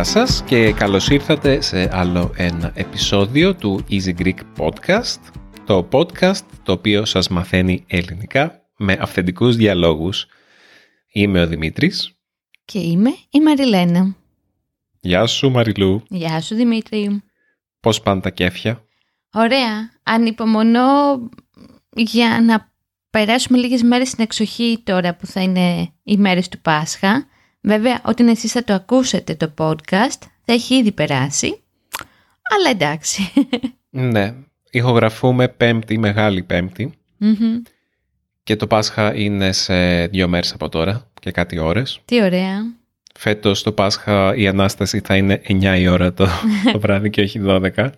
Γεια σας και καλώς ήρθατε σε άλλο ένα επεισόδιο του Easy Greek Podcast, το podcast το οποίο σας μαθαίνει ελληνικά με αυθεντικούς διαλόγους. Είμαι ο Δημήτρης. Και είμαι η Μαριλένα. Γεια σου Μαριλού. Γεια σου Δημήτρη. Πώς πάνε τα κέφια; Ωραία. Ανυπομονώ για να περάσουμε λίγες μέρες στην εξοχή τώρα που θα είναι οι μέρες του Πάσχα. Βέβαια, όταν εσείς θα το ακούσετε το podcast, θα έχει ήδη περάσει. Αλλά εντάξει. Ναι. Ηχογραφούμε πέμπτη, μεγάλη πέμπτη. Και το Πάσχα είναι σε δύο μέρες από τώρα και κάτι ώρες. Τι ωραία. Φέτος το Πάσχα η Ανάσταση θα είναι 9 η ώρα το, το βράδυ και όχι 12.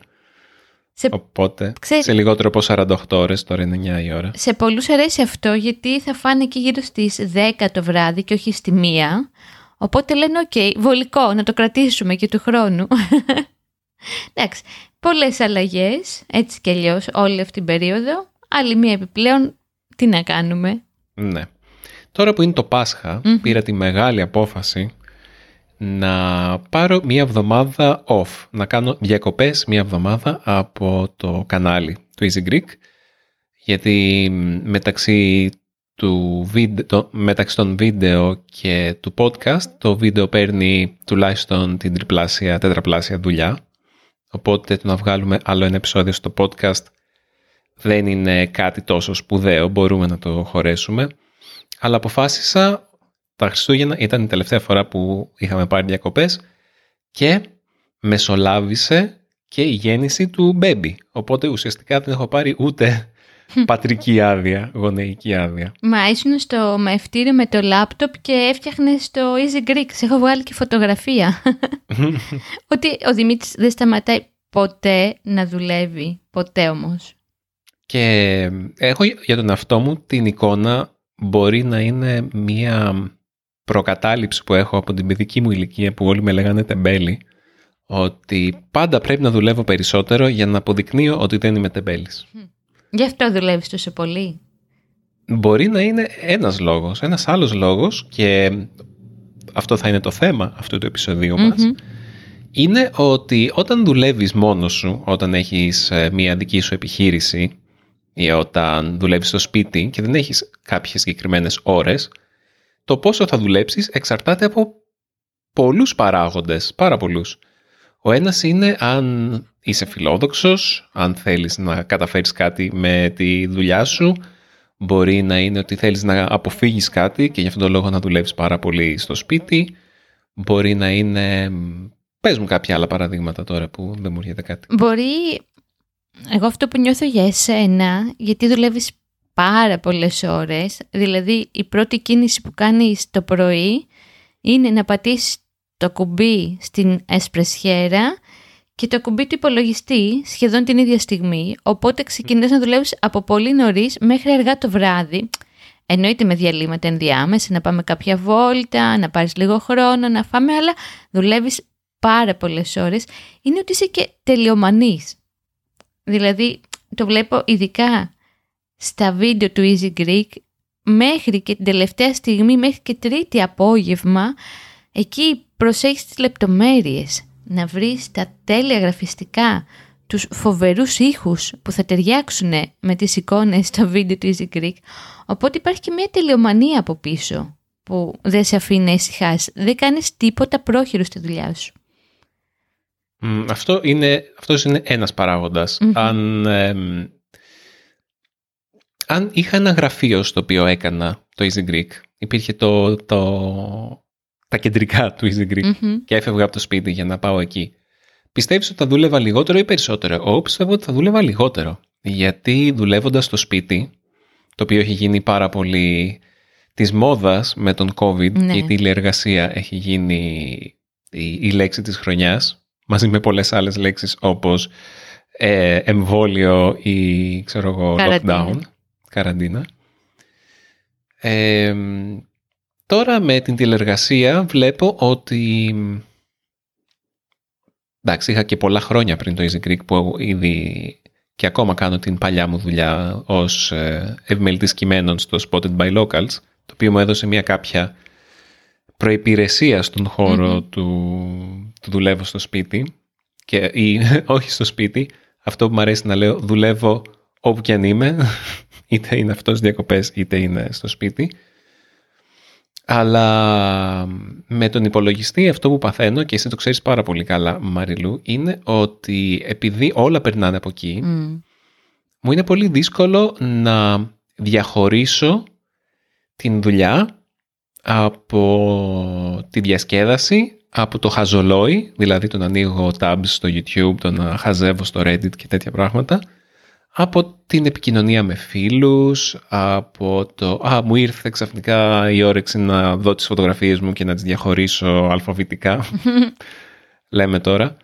Σε, Οπότε Ξέρεις- σε λιγότερο από 48 ώρες, τώρα είναι 9 η ώρα. σε πολλούς αρέσει αυτό γιατί θα φάνε και γύρω στις 10 το βράδυ και όχι στη 1. Οπότε λένε οκέι, βολικό να το κρατήσουμε και του χρόνου. Εντάξει, πολλές αλλαγές, έτσι κι αλλιώς όλη αυτή την περίοδο. Άλλη μία επιπλέον, τι να κάνουμε. Ναι. Τώρα που είναι το Πάσχα πήρα τη μεγάλη απόφαση να πάρω μία εβδομάδα off, να κάνω διακοπές μία εβδομάδα από το κανάλι του Easy Greek, γιατί μ, μεταξύ, του βίντεο, το- μεταξύ των βίντεο και του podcast, το βίντεο παίρνει τουλάχιστον την τριπλάσια, τετραπλάσια δουλειά, οπότε το να βγάλουμε άλλο ένα επεισόδιο στο podcast δεν είναι κάτι τόσο σπουδαίο, μπορούμε να το χωρέσουμε. Αλλά αποφάσισα, τα Χριστούγεννα ήταν η τελευταία φορά που είχαμε πάρει διακοπές και μεσολάβησε και η γέννηση του baby. Οπότε ουσιαστικά δεν έχω πάρει ούτε πατρική άδεια, γονεϊκή άδεια. Μα ήσουν στο μευτήριο με το λάπτοπ και έφτιαχνες το Easy Greek. Σε έχω βγάλει και φωτογραφία. Ότι ο Δημήτρης δεν σταματάει ποτέ να δουλεύει. Ποτέ όμως. Και έχω για τον εαυτό μου την εικόνα μπορεί να είναι μία προκατάληψη που έχω από την παιδική μου ηλικία που όλοι με λέγανε τεμπέλη ότι πάντα πρέπει να δουλεύω περισσότερο για να αποδεικνύω ότι δεν είμαι τεμπέλης. Γι' αυτό δουλεύεις τόσο πολύ. Μπορεί να είναι ένας λόγος. Ένας άλλος λόγος και αυτό θα είναι το θέμα αυτού του επεισοδίου μας είναι ότι όταν δουλεύεις μόνος σου, όταν έχεις ε, μία δική σου επιχείρηση ή όταν δουλεύεις στο σπίτι και δεν έχεις κάποιες συγκεκριμένες ώρες, το πόσο θα δουλέψεις εξαρτάται από πολλούς παράγοντες, πάρα πολλούς. Ο ένας είναι αν είσαι φιλόδοξος, αν θέλεις να καταφέρεις κάτι με τη δουλειά σου, μπορεί να είναι ότι θέλεις να αποφύγεις κάτι και γι' αυτόν τον λόγο να δουλεύεις πάρα πολύ στο σπίτι, μπορεί να είναι... Πες μου κάποια άλλα παραδείγματα τώρα που δεν μου έρχεται κάτι. Μπορεί, εγώ αυτό που νιώθω για εσένα, γιατί δουλεύεις πάρα πολλές ώρες, δηλαδή η πρώτη κίνηση που κάνεις το πρωί είναι να πατήσεις το κουμπί στην εσπρεσιέρα και το κουμπί του υπολογιστή σχεδόν την ίδια στιγμή, οπότε ξεκινάς να δουλεύεις από πολύ νωρίς μέχρι αργά το βράδυ, εννοείται με διαλύματα ενδιάμεσα, να πάμε κάποια βόλτα, να πάρεις λίγο χρόνο, να φάμε, αλλά δουλεύεις πάρα πολλές ώρες, είναι ότι είσαι και τελειομανής. Δηλαδή, το βλέπω ειδικά στα βίντεο του Easy Greek, μέχρι και την τελευταία στιγμή, μέχρι και τρίτη απόγευμα, εκεί προσέχεις τις λεπτομέρειες, να βρεις τα τέλεια γραφιστικά, τους φοβερούς ήχους που θα ταιριάξουν με τις εικόνες στο βίντεο του Easy Greek. Οπότε υπάρχει και μια τελειομανία από πίσω που δεν σε αφήνει να ησυχάσεις. Δεν κάνεις τίποτα πρόχειρο στη δουλειά σου. Μ, Αυτό είναι, αυτός είναι ένας παράγοντας. Αν, εμ, αν είχα ένα γραφείο στο οποίο έκανα το Easy Greek, υπήρχε το, το, τα κεντρικά του Easy Greek Μμμ. και έφευγα από το σπίτι για να πάω εκεί. Πιστεύεις ότι θα δούλευα λιγότερο ή περισσότερο; Εγώ πιστεύω ότι θα δούλευα λιγότερο. Γιατί δουλεύοντας στο σπίτι, το οποίο έχει γίνει πάρα πολύ της μόδας με τον COVID Ναι. και η τηλεεργασία έχει γίνει η, η λέξη της χρονιάς μαζί με πολλές άλλες λέξεις όπως ε, εμβόλιο ή ξέρω εγώ Καραντίνα. lockdown, καραντίνα. Ε, τώρα με την τηλεργασία βλέπω ότι εντάξει είχα και πολλά χρόνια πριν το Easy Greek που ήδη και ακόμα κάνω την παλιά μου δουλειά ως ε, επιμελητής κειμένων στο Spotted by Locals το οποίο μου έδωσε μια κάποια προϋπηρεσία στον χωρο του, του δουλεύω στο σπίτι και, ή όχι στο σπίτι, αυτό που μου αρέσει να λέω δουλεύω όπου και αν είμαι, είτε είναι αυτός διακοπές είτε είναι στο σπίτι. Αλλά με τον υπολογιστή αυτό που παθαίνω και εσύ το ξέρεις πάρα πολύ καλά Μαριλού είναι ότι επειδή όλα περνάνε από εκεί μου είναι πολύ δύσκολο να διαχωρίσω την δουλειά από τη διασκέδαση, από το χαζολόι, δηλαδή το να ανοίγω tabs στο YouTube, το να χαζεύω στο Reddit και τέτοια πράγματα, από την επικοινωνία με φίλους, από το «Α, μου ήρθε ξαφνικά η όρεξη να δω τις φωτογραφίες μου και να τις διαχωρίσω αλφαβητικά», λέμε τώρα.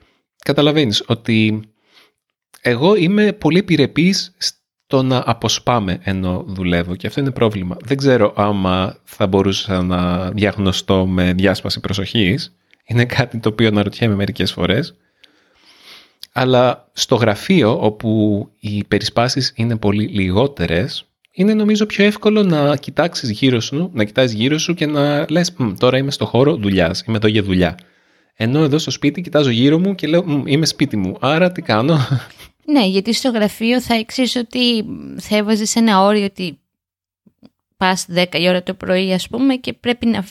Καταλαβαίνεις ότι εγώ είμαι πολύ επιρρεπής το να αποσπάμε ενώ δουλεύω και αυτό είναι πρόβλημα. Δεν ξέρω άμα θα μπορούσα να διαγνωστώ με διάσπαση προσοχής. Είναι κάτι το οποίο αναρωτιέμαι μερικές φορές. Αλλά στο γραφείο όπου οι περισπάσεις είναι πολύ λιγότερες, είναι νομίζω πιο εύκολο να κοιτάξεις γύρω σου, να κοιτάς γύρω σου και να λες τώρα είμαι στο χώρο δουλειάς, είμαι εδώ για δουλειά. Ενώ εδώ στο σπίτι κοιτάζω γύρω μου και λέω είμαι σπίτι μου, άρα τι κάνω, ναι, γιατί στο γραφείο θα εξής ότι θα έβαζες ένα όριο ότι πας 10 η ώρα το πρωί ας πούμε και πρέπει να...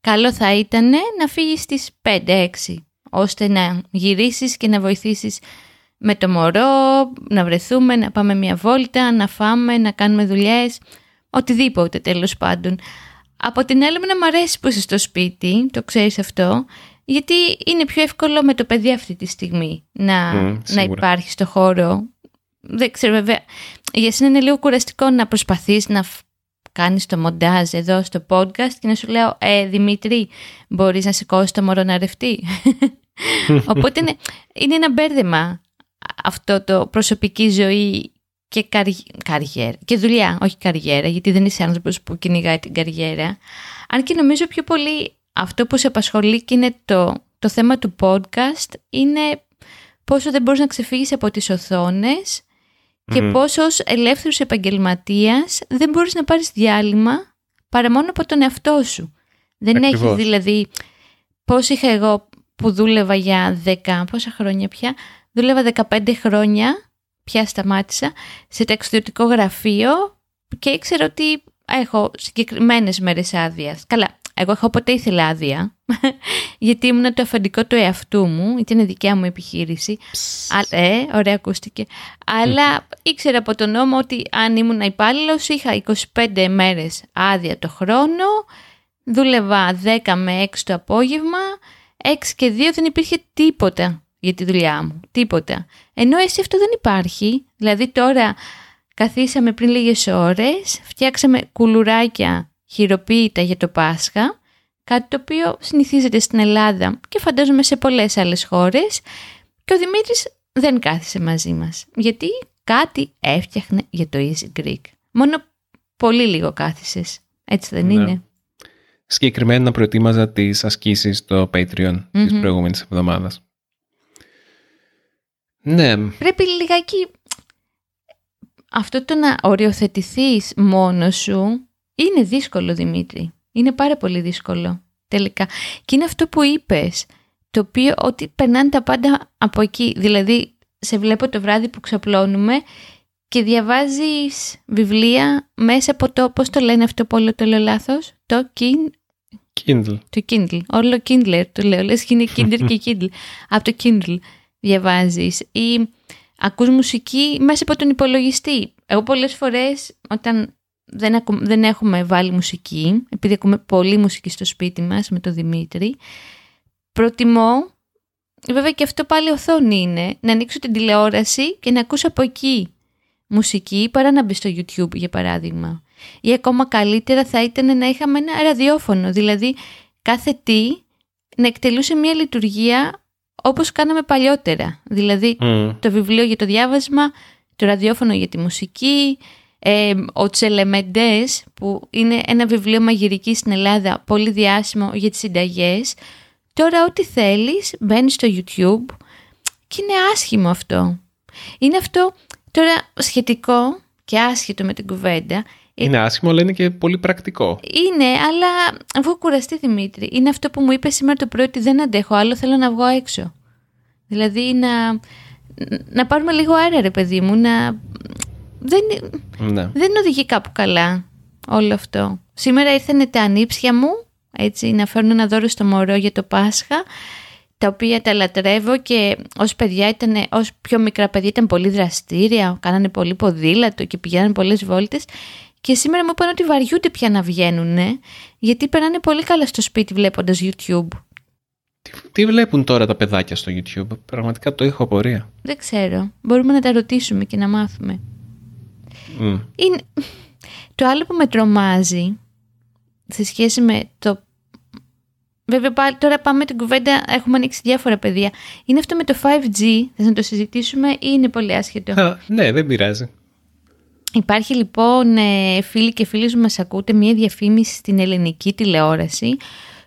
Καλό θα ήταν να φύγεις στις 5-6 ώστε να γυρίσεις και να βοηθήσεις με το μωρό, να βρεθούμε, να πάμε μια βόλτα, να φάμε, να κάνουμε δουλειές, οτιδήποτε τέλος πάντων. Από την άλλη να μ' αρέσει που είσαι στο σπίτι, το ξέρεις αυτό, γιατί είναι πιο εύκολο με το παιδί αυτή τη στιγμή να, να υπάρχει στο χώρο. Δεν ξέρω βέβαια, για σένα είναι λίγο κουραστικό να προσπαθείς να κάνεις το μοντάζ εδώ στο podcast και να σου λέω ε, Δημήτρη μπορείς να σηκώσεις το μωρό να ρευτεί; Οπότε είναι, είναι ένα μπέρδεμα αυτό το προσωπική ζωή και καριέρα. Και δουλειά, όχι καριέρα, γιατί δεν είσαι άνθρωπος που κυνηγάει την καριέρα. Αν και νομίζω πιο πολύ αυτό που σε απασχολεί και είναι το, το θέμα του podcast είναι πόσο δεν μπορείς να ξεφύγεις από τις οθόνες και πόσο ως ελεύθερος επαγγελματίας δεν μπορείς να πάρεις διάλειμμα παρά μόνο από τον εαυτό σου. Δεν έχει δηλαδή πώς είχα εγώ που δούλευα για 10, πόσα χρόνια πια, δούλευα 15 χρόνια, πια σταμάτησα, σε ταξιδιωτικό γραφείο και ήξερα ότι έχω συγκεκριμένες μέρες άδειας. Καλά, εγώ έχω ποτέ ήθελα άδεια, γιατί ήμουν το αφεντικό του εαυτού μου, ήταν δικιά μου επιχείρηση. Α, ε, ωραία ακούστηκε. Αλλά ήξερα από τον νόμο ότι αν ήμουν υπάλληλος είχα 25 μέρες άδεια το χρόνο, δούλευα 10 με 6 το απόγευμα, 6 και 2 δεν υπήρχε τίποτα για τη δουλειά μου, τίποτα. Ενώ εσύ αυτό δεν υπάρχει, δηλαδή τώρα καθίσαμε πριν λίγες ώρες, φτιάξαμε κουλουράκια χειροποίητα για το Πάσχα, κάτι το οποίο συνηθίζεται στην Ελλάδα και φαντάζομαι σε πολλές άλλες χώρες και ο Δημήτρης δεν κάθισε μαζί μας, γιατί κάτι έφτιαχνε για το Easy Greek. Μόνο πολύ λίγο κάθισες, έτσι δεν ναι. είναι; Συγκεκριμένα να προετοίμαζα τις ασκήσεις στο Patreon mm-hmm. της προηγούμενης εβδομάδας. Ναι. Πρέπει λιγάκι αυτό το να οριοθετηθείς μόνος σου είναι δύσκολο, Δημήτρη. Είναι πάρα πολύ δύσκολο, τελικά. Και είναι αυτό που είπες, το οποίο ότι περνάνε τα πάντα από εκεί. Δηλαδή, σε βλέπω το βράδυ που ξαπλώνουμε και διαβάζεις βιβλία μέσα από το, πώς το λένε αυτό που όλο το λέω λάθος, το kin... Kindle. Το Kindle. Όλο Kindle το λέω, λες και είναι Kindle και Kindle. από το Kindle διαβάζεις ή ακούς μουσική μέσα από τον υπολογιστή. Εγώ πολλές φορές όταν δεν, δεν έχουμε βάλει μουσική, επειδή ακούμε πολύ μουσική στο σπίτι μας με τον Δημήτρη. Προτιμώ, βέβαια και αυτό πάλι οθόνη είναι, να ανοίξω την τηλεόραση και να ακούσω από εκεί μουσική παρά να μπει στο YouTube για παράδειγμα. Ή ακόμα καλύτερα θα ήταν να είχαμε ένα ραδιόφωνο, δηλαδή κάθε τι να εκτελούσε μια λειτουργία όπως κάναμε παλιότερα. Δηλαδή το βιβλίο για το διάβασμα, το ραδιόφωνο για τη μουσική, ε, ο Τσελεμεντές που είναι ένα βιβλίο μαγειρικής στην Ελλάδα πολύ διάσημο για τις συνταγές. Τώρα ό,τι θέλεις μπαίνεις στο YouTube και είναι άσχημο αυτό. Είναι αυτό τώρα σχετικό και άσχετο με την κουβέντα Είναι άσχημο, αλλά είναι και πολύ πρακτικό. Είναι, αλλά έχω κουραστεί Δημήτρη. Είναι αυτό που μου είπε σήμερα το πρωί ότι δεν αντέχω άλλο, θέλω να βγω έξω. Δηλαδή να, να πάρουμε λίγο αέρα ρε παιδί μου, να... Δεν, Ναι. δεν οδηγεί κάπου καλά όλο αυτό. Σήμερα ήρθαν τα ανήψια μου, έτσι, να φέρουν ένα δώρο στο μωρό για το Πάσχα, τα οποία τα λατρεύω και ως παιδιά ήταν, ως πιο μικρά παιδιά ήταν πολύ δραστήρια, κάνανε πολύ ποδήλατο και πηγαίνανε πολλές βόλτες και σήμερα μου είπαν ότι βαριούνται πια να βγαίνουν, γιατί περνάνε πολύ καλά στο σπίτι βλέποντας YouTube. Τι, τι βλέπουν τώρα τα παιδάκια στο YouTube; Πραγματικά το έχω απορία. Δεν ξέρω. Μπορούμε να τα ρωτήσουμε και να μάθουμε. Μμ. Είναι... Το άλλο που με τρομάζει σε σχέση με το... Βέβαια πάλι τώρα πάμε την κουβέντα, έχουμε ανοίξει διάφορα παιδεία. Είναι αυτό με το 5G, θες να το συζητήσουμε ή είναι πολύ άσχετο; Α, ναι, δεν πειράζει. Υπάρχει λοιπόν ε, φίλοι και φίλοι που μας ακούτε μια διαφήμιση στην ελληνική τηλεόραση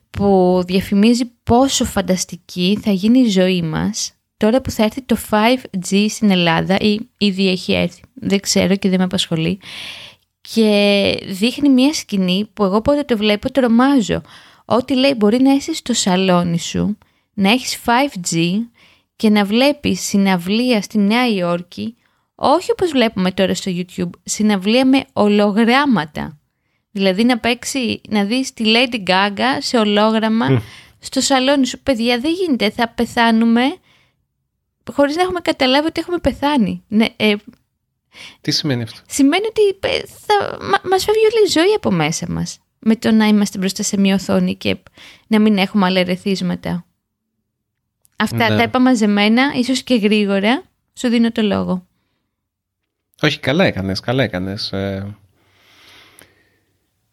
που διαφημίζει πόσο φανταστική θα γίνει η ζωή μας τώρα που θα έρθει το 5G στην Ελλάδα ή ήδη έχει έρθει, δεν ξέρω και δεν με απασχολεί. Και δείχνει μια σκηνή που εγώ πότε το βλέπω τρομάζω. Ότι λέει μπορεί να είσαι στο σαλόνι σου να έχεις 5G και να βλέπεις συναυλία στη Νέα Υόρκη όχι όπως βλέπουμε τώρα στο YouTube, συναυλία με ολογράμματα. Δηλαδή να παίξει, να δεις τη Lady Gaga σε ολόγραμμα στο σαλόνι σου. Παιδιά δεν γίνεται, θα πεθάνουμε χωρίς να έχουμε καταλάβει ότι έχουμε πεθάνει. Ναι, ε, Τι σημαίνει αυτό; σημαίνει ότι ε, θα, μα, μας φεύγει όλη η ζωή από μέσα μας. Με το να είμαστε μπροστά σε μια οθόνη και να μην έχουμε άλλα ερεθίσματα. Αυτά Ναι. τα είπα μαζεμένα, ίσως και γρήγορα. Σου δίνω το λόγο. Όχι, καλά έκανες, καλά έκανες. Ε,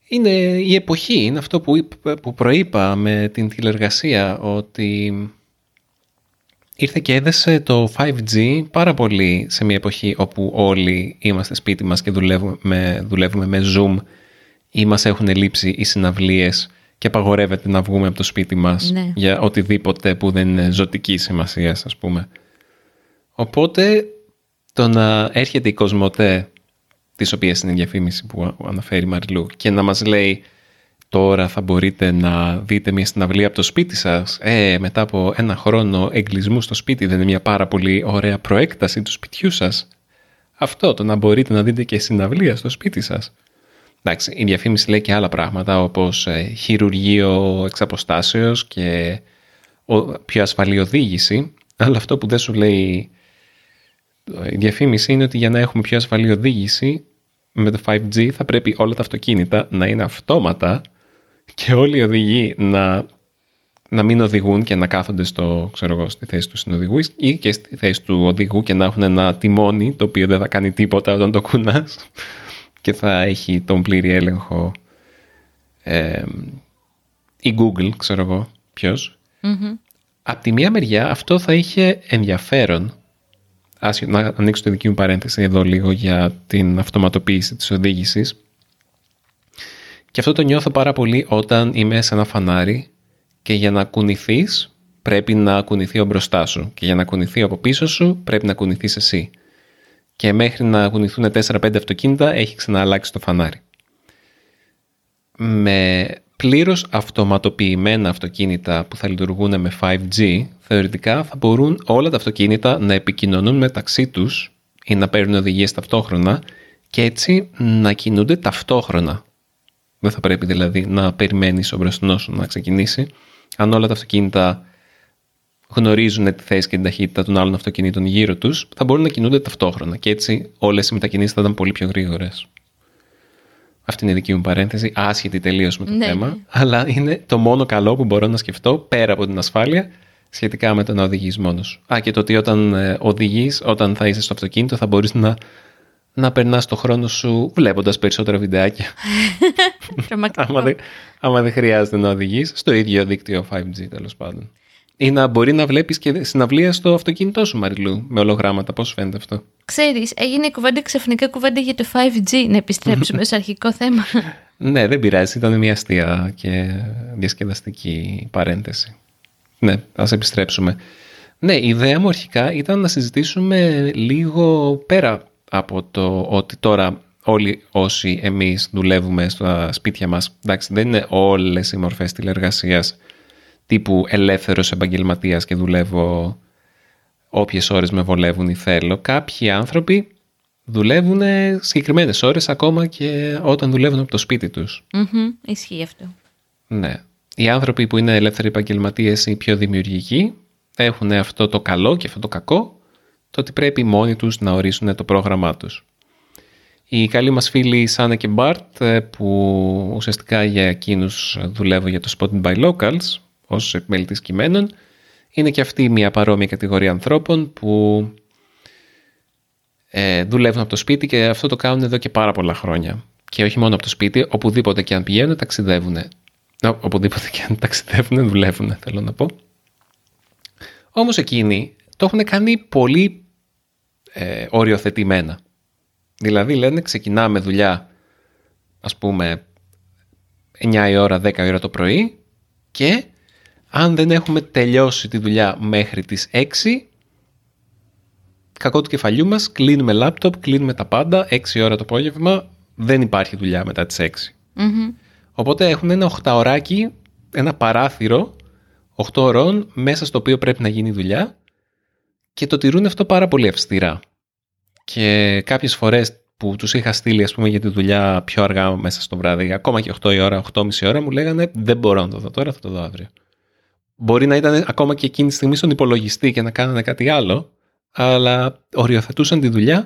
Είναι η εποχή, είναι αυτό που, είπ- που προείπα με την τηλεργασία, ότι ήρθε και έδεσε το 5G πάρα πολύ σε μια εποχή όπου όλοι είμαστε σπίτι μας και δουλεύουμε με, δουλεύουμε με Zoom ή μας έχουν λείψει οι συναυλίες και απαγορεύεται να βγούμε από το σπίτι μας Ναι. για οτιδήποτε που δεν είναι ζωτική σημασίας, ας πούμε. Οπότε το να έρχεται η Κοσμοτέ, της οποίας είναι η διαφήμιση που αναφέρει η Μαριλού, και να μας λέει τώρα θα μπορείτε να δείτε μια συναυλία από το σπίτι σας, ε, μετά από ένα χρόνο εγκλισμού στο σπίτι, δεν είναι μια πάρα πολύ ωραία προέκταση του σπιτιού σας. Αυτό, το να μπορείτε να δείτε και συναυλία στο σπίτι σας. Εντάξει, η διαφήμιση λέει και άλλα πράγματα, όπως ε, χειρουργείο εξ αποστάσεως και ο- πιο ασφαλή οδήγηση, αλλά αυτό που δεν σου λέει η διαφήμιση είναι ότι για να έχουμε πιο ασφαλή οδήγηση με το 5G θα πρέπει όλα τα αυτοκίνητα να είναι αυτόματα και όλοι οι οδηγοί να, να μην οδηγούν και να κάθονται στο, ξέρω εγώ, στη θέση του συνοδηγού ή και στη θέση του οδηγού και να έχουν ένα τιμόνι το οποίο δεν θα κάνει τίποτα όταν το κουνάς και θα έχει τον πλήρη έλεγχο ε, η Google, ξέρω εγώ ποιος. Μμμ. Απ' τη μία μεριά αυτό θα είχε ενδιαφέρον άσχε- να ανοίξω τη δική μου παρένθεση εδώ λίγο για την αυτοματοποίηση της οδήγησης. Και αυτό το νιώθω πάρα πολύ όταν είμαι σε ένα φανάρι και για να κουνηθείς πρέπει να κουνηθεί ο μπροστά σου. Και για να κουνηθεί από πίσω σου πρέπει να κουνηθείς εσύ. Και μέχρι να κουνηθούν 4-5 αυτοκίνητα έχει ξανααλλάξει το φανάρι. Με πλήρως αυτοματοποιημένα αυτοκίνητα που θα λειτουργούν με 5G, θεωρητικά θα μπορούν όλα τα αυτοκίνητα να επικοινωνούν μεταξύ τους ή να παίρνουν οδηγίες ταυτόχρονα και έτσι να κινούνται ταυτόχρονα. Δεν θα πρέπει δηλαδή να περιμένεις ο μπροστινός σου να ξεκινήσει. Αν όλα τα αυτοκίνητα γνωρίζουν τη θέση και την ταχύτητα των άλλων αυτοκινήτων γύρω τους, θα μπορούν να κινούνται ταυτόχρονα και έτσι όλες οι μετακινήσεις θα ήταν πολύ πιο γρήγορες. Αυτή είναι η δική μου παρένθεση, άσχετη τελείως με το Ναι, θέμα. ναι. Αλλά είναι το μόνο καλό που μπορώ να σκεφτώ πέρα από την ασφάλεια σχετικά με το να οδηγείς μόνος σου. Α, και το ότι όταν οδηγείς, όταν θα είσαι στο αυτοκίνητο, θα μπορείς να, να περνάς το χρόνο σου βλέποντας περισσότερα βιντεάκια. Τρομακτικό. άμα, δεν, άμα δεν χρειάζεται να οδηγείς στο ίδιο δίκτυο 5G τέλος πάντων. Ή να μπορεί να βλέπεις και συναυλία στο αυτοκίνητό σου, Μαριλού, με ολογράμματα. Πώς φαίνεται αυτό; Ξέρεις, έγινε κουβέντα ξαφνικά κουβέντα για το 5G. Να επιστρέψουμε στο αρχικό θέμα. Ναι, δεν πειράζει. Ήταν μια αστεία και διασκεδαστική παρένθεση. Ναι, ας επιστρέψουμε. Ναι, η ιδέα μου αρχικά ήταν να συζητήσουμε λίγο πέρα από το ότι τώρα όλοι όσοι εμείς δουλεύουμε στα σπίτια μας, εντάξει δεν είναι όλες οι μορφές τηλεργασίας τύπου ελεύθερος επαγγελματίας και δουλεύω όποιες ώρες με βολεύουν ή θέλω. Κάποιοι άνθρωποι δουλεύουν συγκεκριμένες ώρες ακόμα και όταν δουλεύουν από το σπίτι τους. Ισχύει αυτό. Ναι. Οι άνθρωποι που είναι ελεύθεροι επαγγελματίες ή πιο δημιουργικοί έχουν αυτό το καλό και αυτό το κακό, το ότι πρέπει μόνοι τους να ορίσουν το πρόγραμμά τους. Οι καλοί μας φίλοι Σάνε και Μπάρτ, ε, που ουσιαστικά για εκείνους δουλεύω για το Spotted by Locals, ως επιμελητής κειμένων, είναι και αυτή μια παρόμοια κατηγορία ανθρώπων που ε, δουλεύουν από το σπίτι και αυτό το κάνουν εδώ και πάρα πολλά χρόνια. Και όχι μόνο από το σπίτι, οπουδήποτε και αν πηγαίνουν ταξιδεύουν. Οπουδήποτε και αν ταξιδεύουν δουλεύουν θέλω να πω. Όμως εκείνοι το έχουν κάνει πολύ ε, οριοθετημένα. Δηλαδή λένε ξεκινάμε δουλειά ας πούμε 9 η ώρα, 10 η ώρα το πρωί και αν δεν έχουμε τελειώσει τη δουλειά μέχρι τις 6 κακό του κεφαλιού μας κλείνουμε λάπτοπ, κλείνουμε τα πάντα 6 ώρα το απόγευμα δεν υπάρχει δουλειά μετά τις 6. Οπότε έχουν ένα 8 ωράκι, ένα παράθυρο 8 ωρών μέσα στο οποίο πρέπει να γίνει δουλειά και το τηρούν αυτό πάρα πολύ αυστηρά. Και κάποιες φορές που τους είχα στείλει ας πούμε για τη δουλειά πιο αργά μέσα στο βράδυ, ακόμα και 8 η ώρα, 8.30 ώρα μου λέγανε δεν μπορώ να το δω τώρα, θα το δω αύριο. Μπορεί να ήταν ακόμα και εκείνη τη στιγμή στον υπολογιστή και να κάνανε κάτι άλλο, αλλά οριοθετούσαν τη δουλειά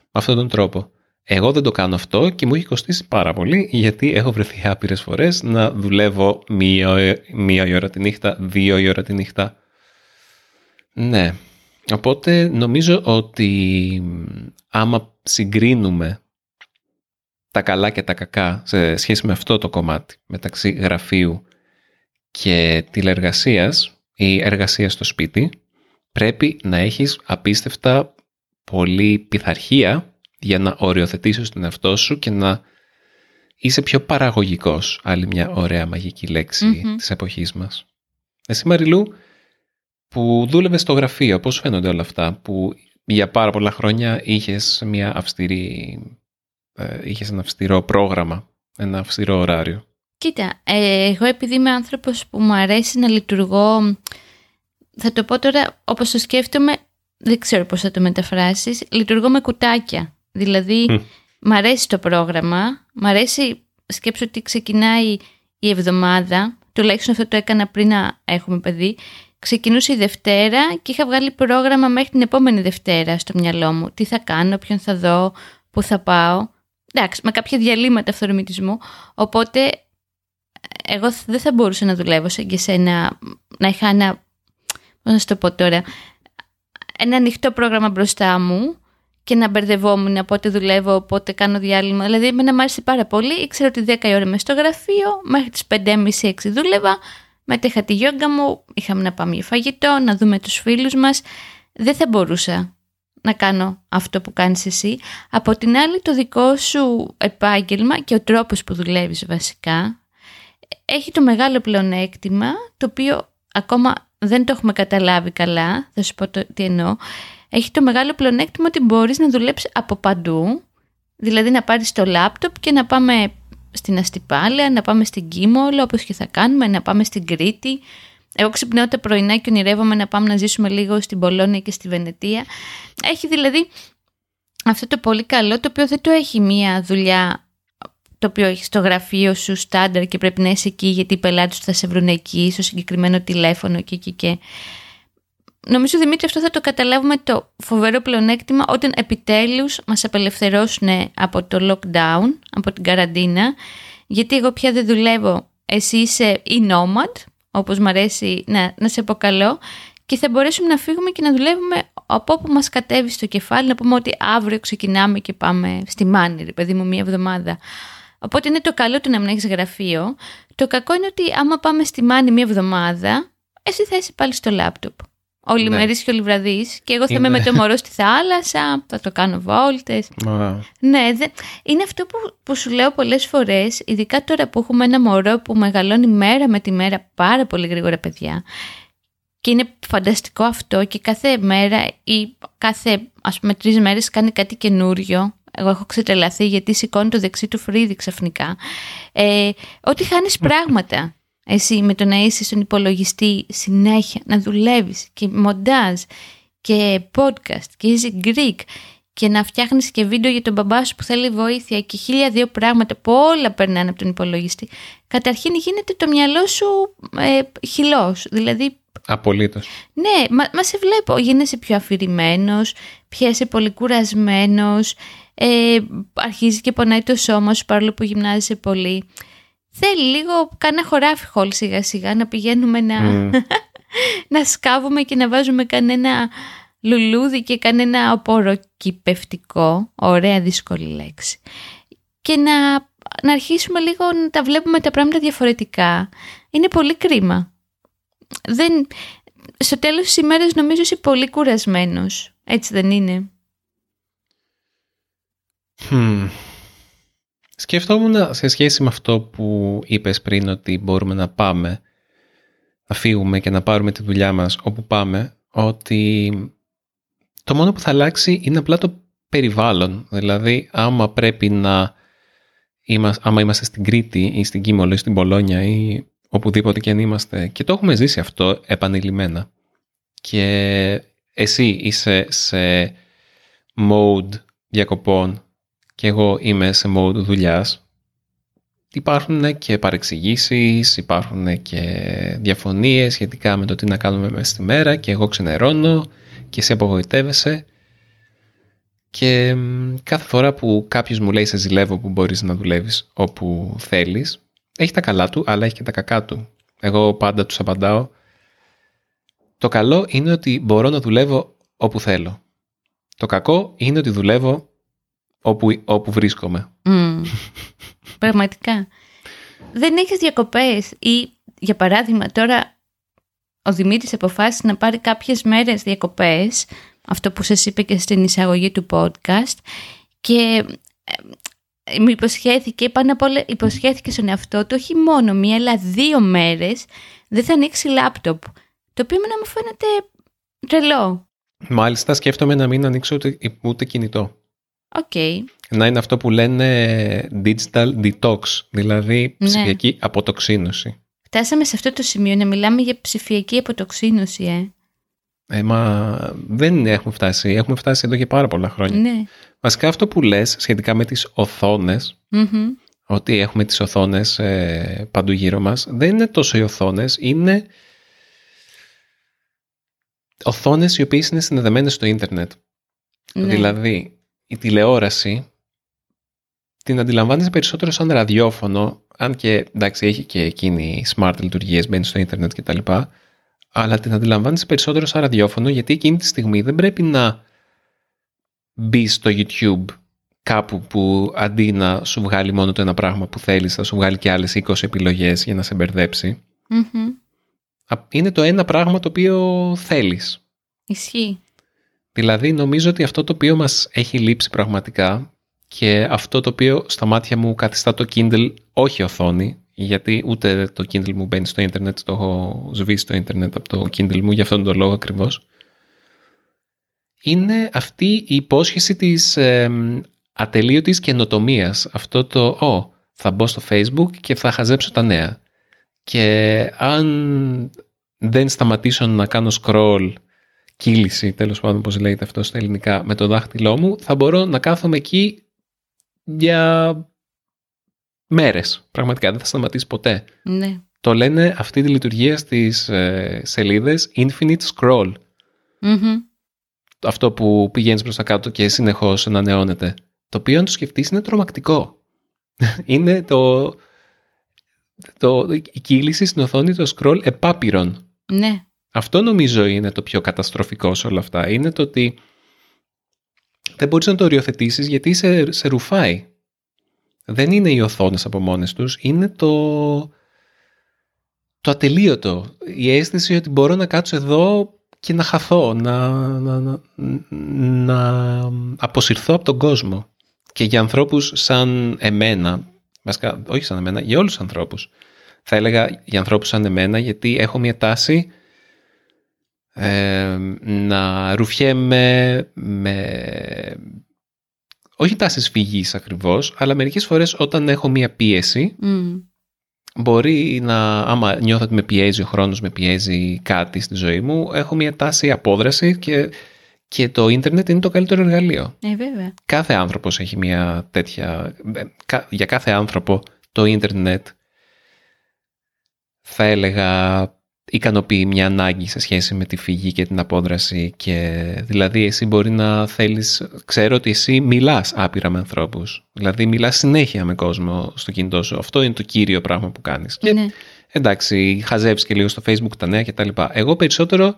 με αυτόν τον τρόπο. Εγώ δεν το κάνω αυτό και μου έχει κοστίσει πάρα πολύ γιατί έχω βρεθεί άπειρες φορές να δουλεύω μία, μία η ώρα τη νύχτα, δύο η ώρα τη νύχτα. Ναι, οπότε νομίζω ότι άμα συγκρίνουμε τα καλά και τα κακά σε σχέση με αυτό το κομμάτι μεταξύ γραφείου και τηλεργασίας ή εργασίας στο σπίτι, πρέπει να έχεις απίστευτα πολύ πειθαρχία για να οριοθετήσεις τον εαυτό σου και να είσαι πιο παραγωγικός. Άλλη μια ωραία μαγική λέξη mm-hmm. της εποχής μας. Εσύ Μαριλού, που δούλευες στο γραφείο, πώς φαίνονται όλα αυτά, που για πάρα πολλά χρόνια είχες μια αυστηρή, ε, είχες ένα αυστηρό πρόγραμμα, ένα αυστηρό ωράριο; Κοίτα, ε, εγώ επειδή είμαι άνθρωπος που μου αρέσει να λειτουργώ, θα το πω τώρα όπως το σκέφτομαι, δεν ξέρω πώς θα το μεταφράσεις, λειτουργώ με κουτάκια. Δηλαδή, mm. μ' αρέσει το πρόγραμμα, μ' αρέσει, σκέψω ότι ξεκινάει η εβδομάδα, τουλάχιστον αυτό το έκανα πριν να έχουμε παιδί, ξεκινούσε η Δευτέρα και είχα βγάλει πρόγραμμα μέχρι την επόμενη Δευτέρα στο μυαλό μου. Τι θα κάνω, ποιον θα δω, πού θα πάω. Εντάξει, με κάποια διαλύματα αυθορμητισμού. Οπότε, εγώ δεν θα μπορούσα να δουλεύω σαν και σένα, να είχα ένα, πώς να το πω τώρα, ένα ανοιχτό πρόγραμμα μπροστά μου και να μπερδευόμουν πότε δουλεύω, πότε κάνω διάλειμμα. Δηλαδή, εμένα μου άρεσε πάρα πολύ. Ήξερα ότι 10 η ώρα είμαι στο γραφείο, μέχρι τις 5.30-6 δούλευα. Μετά είχα τη γιόγκα μου, είχαμε να πάμε για φαγητό, να δούμε τους φίλους μας. Δεν θα μπορούσα να κάνω αυτό που κάνεις εσύ. Από την άλλη το δικό σου επάγγελμα και ο τρόπος που δουλεύεις βασικά έχει το μεγάλο πλεονέκτημα το οποίο ακόμα δεν το έχουμε καταλάβει καλά, θα σου πω το, τι εννοώ έχει το μεγάλο πλεονέκτημα ότι μπορείς να δουλέψεις από παντού, δηλαδή να πάρεις το λάπτοπ και να πάμε στην Αστυπάλαια, να πάμε στην Κίμολο, όπως και θα κάνουμε, να πάμε στην Κρήτη. Εγώ ξυπνάω τα πρωινά και ονειρεύομαι να πάμε να ζήσουμε λίγο στην Πολώνια και στη Βενετία. Έχει δηλαδή αυτό το πολύ καλό, το οποίο δεν το έχει μία δουλειά το οποίο έχει στο γραφείο σου στάνταρ και πρέπει να είσαι εκεί γιατί οι πελάτες θα σε βρουν εκεί, στο συγκεκριμένο τηλέφωνο και εκεί και Νομίζω, Δημήτρη, αυτό θα το καταλάβουμε το φοβερό πλεονέκτημα όταν επιτέλους μας απελευθερώσουν από το lockdown, από την καραντίνα, γιατί εγώ πια δεν δουλεύω, εσύ είσαι η nomad, όπως μου αρέσει να, να σε αποκαλώ, και θα μπορέσουμε να φύγουμε και να δουλεύουμε από όπου μας κατέβει στο κεφάλι, να πούμε ότι αύριο ξεκινάμε και πάμε στη Μάνη, παιδί μου, μία εβδομάδα. Οπότε είναι το καλό του να μην έχεις γραφείο. Το κακό είναι ότι άμα πάμε στη Μάνη μία εβδομάδα, εσύ θα είσαι πάλι στο λάπτοπ. Όλη ναι. μερή και όλη βραδύ. Και εγώ θα είμαι με το μωρό στη θάλασσα, θα το κάνω βόλτες. Ναι, δε... είναι αυτό που, που σου λέω πολλές φορές, ειδικά τώρα που έχουμε ένα μωρό που μεγαλώνει μέρα με τη μέρα πάρα πολύ γρήγορα παιδιά. Και είναι φανταστικό αυτό και κάθε μέρα ή κάθε ας πούμε τρεις μέρες κάνει κάτι καινούριο. εγώ έχω ξετελαθεί γιατί σηκώνει το δεξί του φρύδι ξαφνικά, ε, ότι χάνεις πράγματα. Εσύ με το να είσαι στον υπολογιστή συνέχεια, να δουλεύεις και μοντάζ και podcast και easy Greek και να φτιάχνεις και βίντεο για τον μπαμπά σου που θέλει βοήθεια και χίλια δύο πράγματα που όλα περνάνε από τον υπολογιστή. Καταρχήν γίνεται το μυαλό σου ε, χυλός, δηλαδή... Απολύτως. Ναι, μα, μα σε βλέπω, γίνεσαι πιο αφηρημένος, πιέσαι πολύ κουρασμένος, ε, αρχίζει και πονάει το σώμα σου παρόλο που γυμνάζεσαι πολύ. Θέλει λίγο κανένα χωράφι χόλ σιγά σιγά να πηγαίνουμε να, να σκάβουμε και να βάζουμε κανένα λουλούδι και κανένα απορροκυπευτικό, ωραία δύσκολη λέξη. Και να, να αρχίσουμε λίγο να τα βλέπουμε τα πράγματα διαφορετικά. Είναι πολύ κρίμα. Δεν, στο τέλος της ημέρας νομίζω είσαι πολύ κουρασμένος. Έτσι δεν είναι; Hmm. Σκεφτόμουν σε σχέση με αυτό που είπες πριν ότι μπορούμε να πάμε, να φύγουμε και να πάρουμε τη δουλειά μας όπου πάμε, ότι το μόνο που θα αλλάξει είναι απλά το περιβάλλον. Δηλαδή, άμα πρέπει να είμαστε, άμα είμαστε στην Κρήτη ή στην Κίμολο ή στην Πολόνια ή οπουδήποτε και αν είμαστε και το έχουμε ζήσει αυτό επανειλημμένα και εσύ είσαι σε mode διακοπών και εγώ είμαι σε mode δουλειάς υπάρχουν και παρεξηγήσεις, υπάρχουν και διαφωνίες σχετικά με το τι να κάνουμε μέσα στη μέρα και εγώ ξενερώνω και εσύ απογοητεύεσαι και κάθε φορά που κάποιος μου λέει σε ζηλεύω που μπορείς να δουλεύεις όπου θέλεις έχει τα καλά του αλλά έχει και τα κακά του. Εγώ πάντα τους απαντάω το καλό είναι ότι μπορώ να δουλεύω όπου θέλω. Το κακό είναι ότι δουλεύω όπου, όπου βρίσκομαι. Πραγματικά. Δεν έχεις διακοπές ή για παράδειγμα τώρα ο Δημήτρης αποφάσισε να πάρει κάποιες μέρες διακοπές, αυτό που σας είπε και στην εισαγωγή του podcast και ε, μου υποσχέθηκε, πάνω απ' όλα υποσχέθηκε στον εαυτό του όχι μόνο μία αλλά δύο μέρες δεν θα ανοίξει λάπτοπ, το οποίο να μου φαίνεται τρελό. Μάλιστα σκέφτομαι να μην ανοίξω ούτε, ούτε κινητό. Okay. Να είναι αυτό που λένε digital detox, δηλαδή ναι. ψηφιακή αποτοξίνωση. Φτάσαμε σε αυτό το σημείο να μιλάμε για ψηφιακή αποτοξίνωση, ε. Ε, μα δεν έχουμε φτάσει. Έχουμε φτάσει εδώ και πάρα πολλά χρόνια. Ναι. Βασικά αυτό που λες σχετικά με τις οθονες ότι έχουμε τις οθόνες ε, παντού γύρω μας, δεν είναι τόσο οι οθόνες, είναι οθόνες οι οποίες είναι συνδεδεμένες στο ίντερνετ. Ναι. Δηλαδή, η τηλεόραση την αντιλαμβάνεσαι περισσότερο σαν ραδιόφωνο, αν και εντάξει έχει και εκείνη smart λειτουργίες, μπαίνει στο ίντερνετ κτλ. Αλλά την αντιλαμβάνεσαι περισσότερο σαν ραδιόφωνο γιατί εκείνη τη στιγμή δεν πρέπει να μπει στο YouTube κάπου που αντί να σου βγάλει μόνο το ένα πράγμα που θέλεις θα σου βγάλει και άλλες 20 επιλογές για να σε μπερδεψει Είναι το ένα πράγμα το οποίο θέλεις. Ισχύει. Δηλαδή νομίζω ότι αυτό το οποίο μας έχει λείψει πραγματικά και αυτό το οποίο στα μάτια μου καθιστά το Kindle όχι οθόνη, γιατί ούτε το Kindle μου μπαίνει στο ίντερνετ, το έχω σβήσει στο ίντερνετ από το Kindle μου, για αυτόν τον λόγο ακριβώς, είναι αυτή η υπόσχεση της ε, ατελείωτης καινοτομίας. Αυτό το «Ω, θα μπω στο Facebook και θα χαζέψω τα νέα». Και αν δεν σταματήσω να κάνω scroll κύληση, τέλος πάντων πώς λέγεται αυτό στα ελληνικά, με το δάχτυλό μου, θα μπορώ να κάθομαι εκεί για μέρες. Πραγματικά δεν θα σταματήσει ποτέ. Ναι. Το λένε αυτή τη λειτουργία στις ε, σελίδες Infinite Scroll. Αυτό που πηγαίνεις προς τα κάτω και συνεχώς ανανεώνεται. Το οποίο αν το σκεφτείς είναι τρομακτικό. είναι το, το, η κύληση στην οθόνη το scroll επάπειρον. Ναι. Αυτό νομίζω είναι το πιο καταστροφικό σε όλα αυτά. Είναι το ότι δεν μπορείς να το οριοθετήσεις γιατί σε, σε ρουφάει. Δεν είναι οι οθόνες από μόνες τους, είναι το, το ατελείωτο. Η αίσθηση ότι μπορώ να κάτσω εδώ και να χαθώ, να, να, να, αποσυρθώ από τον κόσμο. Και για ανθρώπους σαν εμένα, βασικά όχι σαν εμένα, για όλους τους ανθρώπους. Θα έλεγα για ανθρώπους σαν εμένα γιατί έχω μια τάση να ρουφιέμαι με όχι τάσεις φυγής ακριβώς, αλλά μερικές φορές όταν έχω μία πίεση, μπορεί να, άμα νιώθω ότι με πιέζει ο χρόνος, με πιέζει κάτι στη ζωή μου, έχω μία τάση απόδραση και, και το ίντερνετ είναι το καλύτερο εργαλείο. Ε, βέβαια. Κάθε άνθρωπος έχει μία τέτοια... Για κάθε άνθρωπο το ίντερνετ θα έλεγα ικανοποιεί μια ανάγκη σε σχέση με τη φυγή και την απόδραση και δηλαδή εσύ μπορεί να θέλεις, ξέρω ότι εσύ μιλάς άπειρα με ανθρώπους, δηλαδή μιλάς συνέχεια με κόσμο στο κινητό σου, αυτό είναι το κύριο πράγμα που κάνεις. Ναι. Και, εντάξει, χαζεύεις και λίγο στο facebook τα νέα κτλ. Εγώ περισσότερο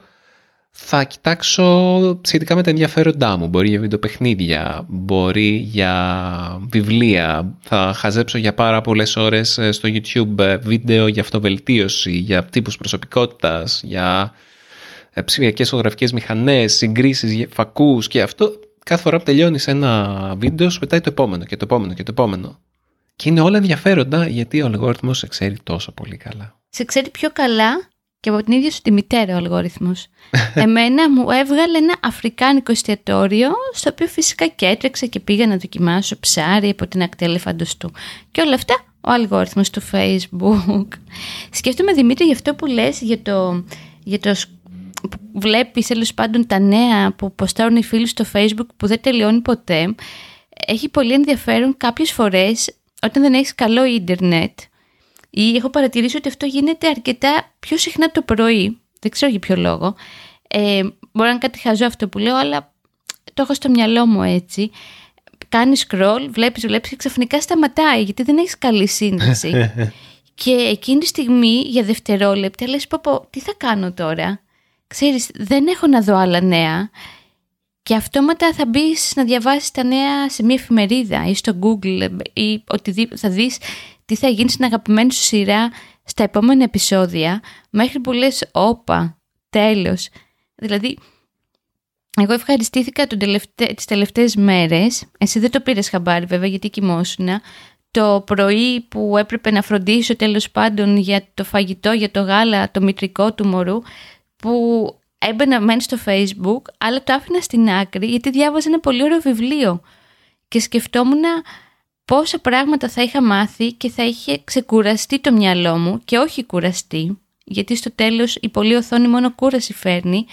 θα κοιτάξω σχετικά με τα ενδιαφέροντά μου. Μπορεί για βιντεοπαιχνίδια, μπορεί για βιβλία. Θα χαζέψω για πάρα πολλές ώρες ε, στο YouTube ε, βίντεο για αυτοβελτίωση, για τύπους προσωπικότητας, για ε, ψηφιακές φωτογραφικές μηχανές, συγκρίσεις, φακούς και αυτό. Κάθε φορά που τελειώνει ένα βίντεο σου πετάει το επόμενο και το επόμενο και το επόμενο. Και είναι όλα ενδιαφέροντα γιατί ο αλγόριθμος σε ξέρει τόσο πολύ καλά. Σε ξέρει πιο καλά και από την ίδια σου τη μητέρα ο αλγόριθμος. Εμένα μου έβγαλε ένα αφρικάνικο εστιατόριο, στο οποίο φυσικά και έτρεξα και πήγα να δοκιμάσω ψάρι από την ακτή του. Και όλα αυτά ο αλγόριθμος του Facebook. Σκέφτομαι Δημήτρη για αυτό που λες για το, για το βλέπεις τέλος πάντων τα νέα που ποστάρουν οι φίλοι στο Facebook που δεν τελειώνει ποτέ. Έχει πολύ ενδιαφέρον κάποιες φορές όταν δεν έχεις καλό ίντερνετ ή έχω παρατηρήσει ότι αυτό γίνεται αρκετά πιο συχνά το πρωί. Δεν ξέρω για ποιο λόγο. Ε, μπορεί να είναι κάτι χαζό αυτό που λέω, αλλά το έχω στο μυαλό μου έτσι. Κάνεις scroll, βλέπεις, βλέπεις και ξαφνικά σταματάει γιατί δεν έχεις καλή σύνδεση. και εκείνη τη στιγμή για δευτερόλεπτα λες πω, πω τι θα κάνω τώρα; Ξέρεις, δεν έχω να δω άλλα νέα. Και αυτόματα θα μπεις να διαβάσεις τα νέα σε μια εφημερίδα ή στο Google ή οτιδήποτε θα δεις τι θα γίνει στην αγαπημένη σου σειρά στα επόμενα επεισόδια, μέχρι που λες όπα, τέλος. Δηλαδή, εγώ ευχαριστήθηκα τον τελευταί, τις τελευταίες μέρες, εσύ δεν το πήρες χαμπάρι βέβαια γιατί κοιμόσουνα, το πρωί που έπρεπε να φροντίσω τέλος πάντων για το φαγητό, για το γάλα, το μητρικό του μωρού, που έμπαινα μεν στο facebook, αλλά το άφηνα στην άκρη γιατί διάβαζα ένα πολύ ωραίο βιβλίο και σκεφτόμουν πόσα πράγματα θα είχα μάθει και θα είχε ξεκουραστεί το μυαλό μου και όχι κουραστεί, γιατί στο τέλος η πολλή οθόνη μόνο κούραση φέρνει,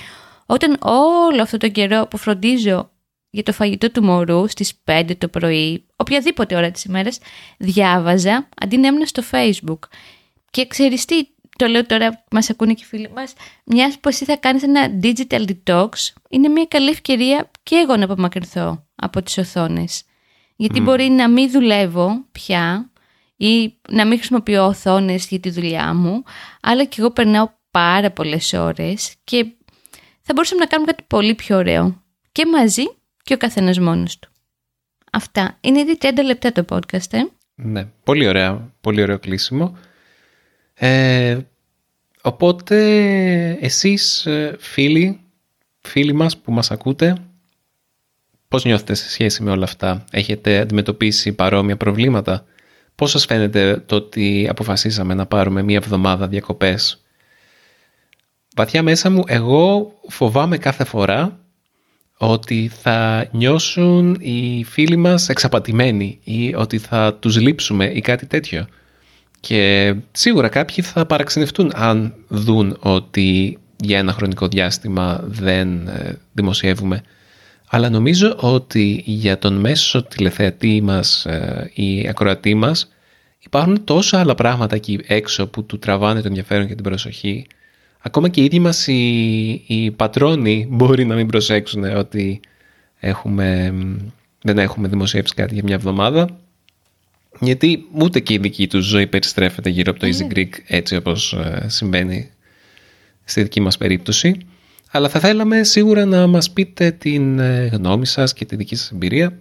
όταν όλο αυτό το καιρό που φροντίζω για το φαγητό του μωρού στις 5 το πρωί, οποιαδήποτε ώρα της ημέρας, διάβαζα αντί να έμεινα στο facebook. Και ξέρεις τι, το λέω τώρα που μας ακούνε και οι φίλοι μας, μιας που εσύ θα κάνεις ένα digital detox, είναι μια καλή ευκαιρία και εγώ να απομακρυνθώ από τις οθόνες. Γιατί μπορεί να μην δουλεύω πια ή να μην χρησιμοποιώ οθόνες για τη δουλειά μου, αλλά και εγώ περνάω πάρα πολλές ώρες και θα μπορούσαμε να κάνουμε κάτι πολύ πιο ωραίο. Και μαζί και ο καθένας μόνος του. Αυτά. Είναι ήδη 30 λεπτά το podcast, ε; Ναι, πολύ ωραία. Πολύ ωραίο κλείσιμο. Ε, οπότε, εσείς ε, φίλοι, φίλοι μας που μας ακούτε, Πώς νιώθετε σε σχέση με όλα αυτά, έχετε αντιμετωπίσει παρόμοια προβλήματα, πώς σας φαίνεται το ότι αποφασίσαμε να πάρουμε μία εβδομάδα διακοπές; Βαθιά μέσα μου εγώ φοβάμαι κάθε φορά ότι θα νιώσουν οι φίλοι μας εξαπατημένοι ή ότι θα τους λείψουμε ή κάτι τέτοιο. Και σίγουρα κάποιοι θα παραξενευτούν αν δουν ότι για ένα χρονικό διάστημα δεν ε, δημοσιεύουμε αλλά νομίζω ότι για τον μέσο τηλεθεατή μας ή ε, ακροατή μας υπάρχουν τόσα άλλα πράγματα εκεί έξω που του τραβάνε το ενδιαφέρον και την προσοχή. Ακόμα και οι ίδιοι μας οι, οι πατρόνοι μπορεί να μην προσέξουν ότι έχουμε, δεν έχουμε δημοσιεύσει κάτι για μια εβδομάδα. Γιατί ούτε και η δική τους ζωή περιστρέφεται γύρω από το Easy ναι. Greek έτσι όπως ε, συμβαίνει στη δική μας περίπτωση αλλά θα θέλαμε σίγουρα να μας πείτε την ε, γνώμη σας και τη δική σας εμπειρία.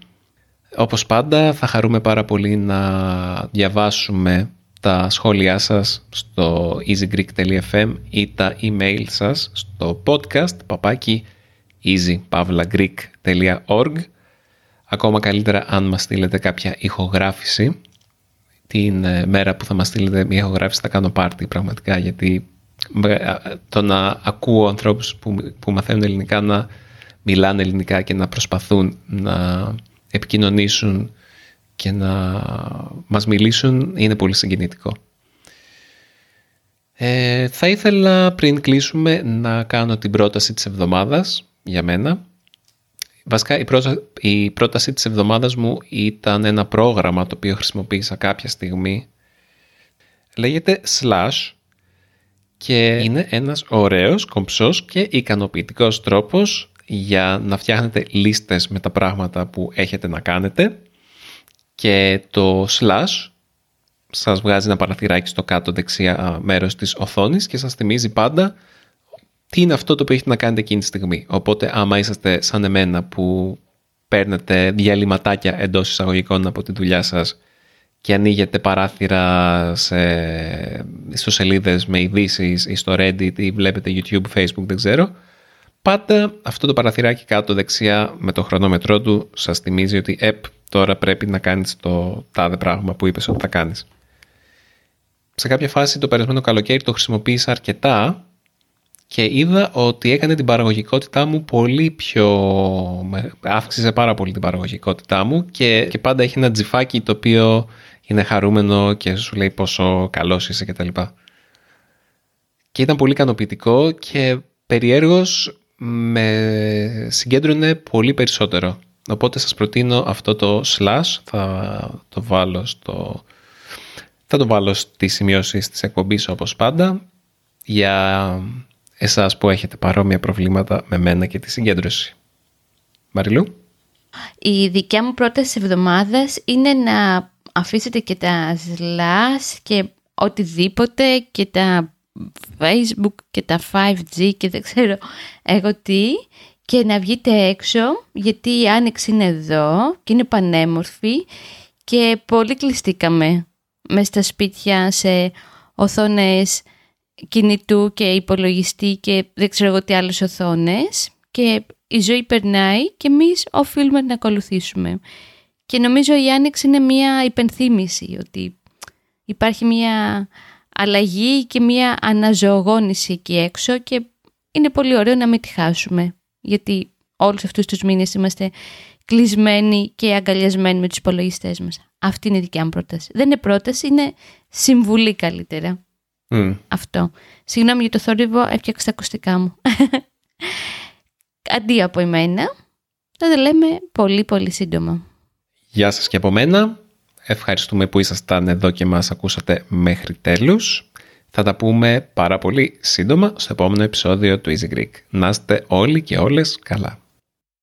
Όπως πάντα θα χαρούμε πάρα πολύ να διαβάσουμε τα σχόλιά σας στο easygreek.fm ή τα email σας στο podcast παπάκι easypavlagreek.org Ακόμα καλύτερα αν μας στείλετε κάποια ηχογράφηση την ε, μέρα που θα μας στείλετε μια ηχογράφηση θα κάνω πάρτι πραγματικά γιατί το να ακούω ανθρώπους που, που μαθαίνουν ελληνικά να μιλάνε ελληνικά και να προσπαθούν να επικοινωνήσουν και να μας μιλήσουν είναι πολύ συγκινητικό. Ε, θα ήθελα πριν κλείσουμε να κάνω την πρόταση της εβδομάδας για μένα. Βασικά η, η πρόταση της εβδομάδας μου ήταν ένα πρόγραμμα το οποίο χρησιμοποίησα κάποια στιγμή. Λέγεται Slash και είναι ένας ωραίος, κομψός και ικανοποιητικός τρόπος για να φτιάχνετε λίστες με τα πράγματα που έχετε να κάνετε και το slash σας βγάζει ένα παραθυράκι στο κάτω δεξιά μέρος της οθόνης και σας θυμίζει πάντα τι είναι αυτό το οποίο έχετε να κάνετε εκείνη τη στιγμή. Οπότε άμα είσαστε σαν εμένα που παίρνετε διαλυματάκια εντός εισαγωγικών από τη δουλειά σας και ανοίγετε παράθυρα σε ιστοσελίδες με ειδήσεις ή στο Reddit ή βλέπετε YouTube, Facebook, δεν ξέρω, πάντα αυτό το παραθυράκι κάτω δεξιά με το χρονόμετρό του σας θυμίζει ότι «Επ, τώρα πρέπει να κάνεις το τάδε πράγμα που είπες ότι θα κάνεις». Σε κάποια φάση το περασμένο καλοκαίρι το χρησιμοποίησα αρκετά και είδα ότι έκανε την παραγωγικότητά μου πολύ πιο... αύξησε πάρα πολύ την παραγωγικότητά μου και, και πάντα έχει ένα τζιφάκι το οποίο είναι χαρούμενο και σου λέει πόσο καλός είσαι κτλ. Και, και ήταν πολύ ικανοποιητικό και περιέργως με συγκέντρωνε πολύ περισσότερο. Οπότε σας προτείνω αυτό το slash, θα το βάλω στο... Θα το βάλω στις σημειώσεις της εκπομπής όπως πάντα για εσάς που έχετε παρόμοια προβλήματα με μένα και τη συγκέντρωση. Μαριλού. Η δικιά μου πρόταση εβδομάδας είναι να αφήσετε και τα slash και οτιδήποτε και τα Facebook και τα 5G και δεν ξέρω εγώ τι και να βγείτε έξω γιατί η άνοιξη είναι εδώ και είναι πανέμορφη και πολύ κλειστήκαμε μέσα στα σπίτια σε οθόνες κινητού και υπολογιστή και δεν ξέρω εγώ τι άλλες οθόνες και η ζωή περνάει και εμείς οφείλουμε να ακολουθήσουμε. Και νομίζω η άνοιξη είναι μια υπενθύμηση ότι υπάρχει μια αλλαγή και μια αναζωογόνηση εκεί έξω και είναι πολύ ωραίο να μην τη χάσουμε γιατί όλους αυτούς τους μήνες είμαστε κλεισμένοι και αγκαλιασμένοι με τους υπολογιστές μας. Αυτή είναι η δικιά μου πρόταση. Δεν είναι πρόταση, είναι συμβουλή καλύτερα. Αυτό. Συγγνώμη για το θόρυβο, έφτιαξα τα ακουστικά μου. Αντί από εμένα, θα τα λέμε πολύ πολύ σύντομα. Γεια σας και από μένα. Ευχαριστούμε που ήσασταν εδώ και μας ακούσατε μέχρι τέλους. Θα τα πούμε πάρα πολύ σύντομα στο επόμενο επεισόδιο του Easy Greek. Να είστε όλοι και όλες καλά.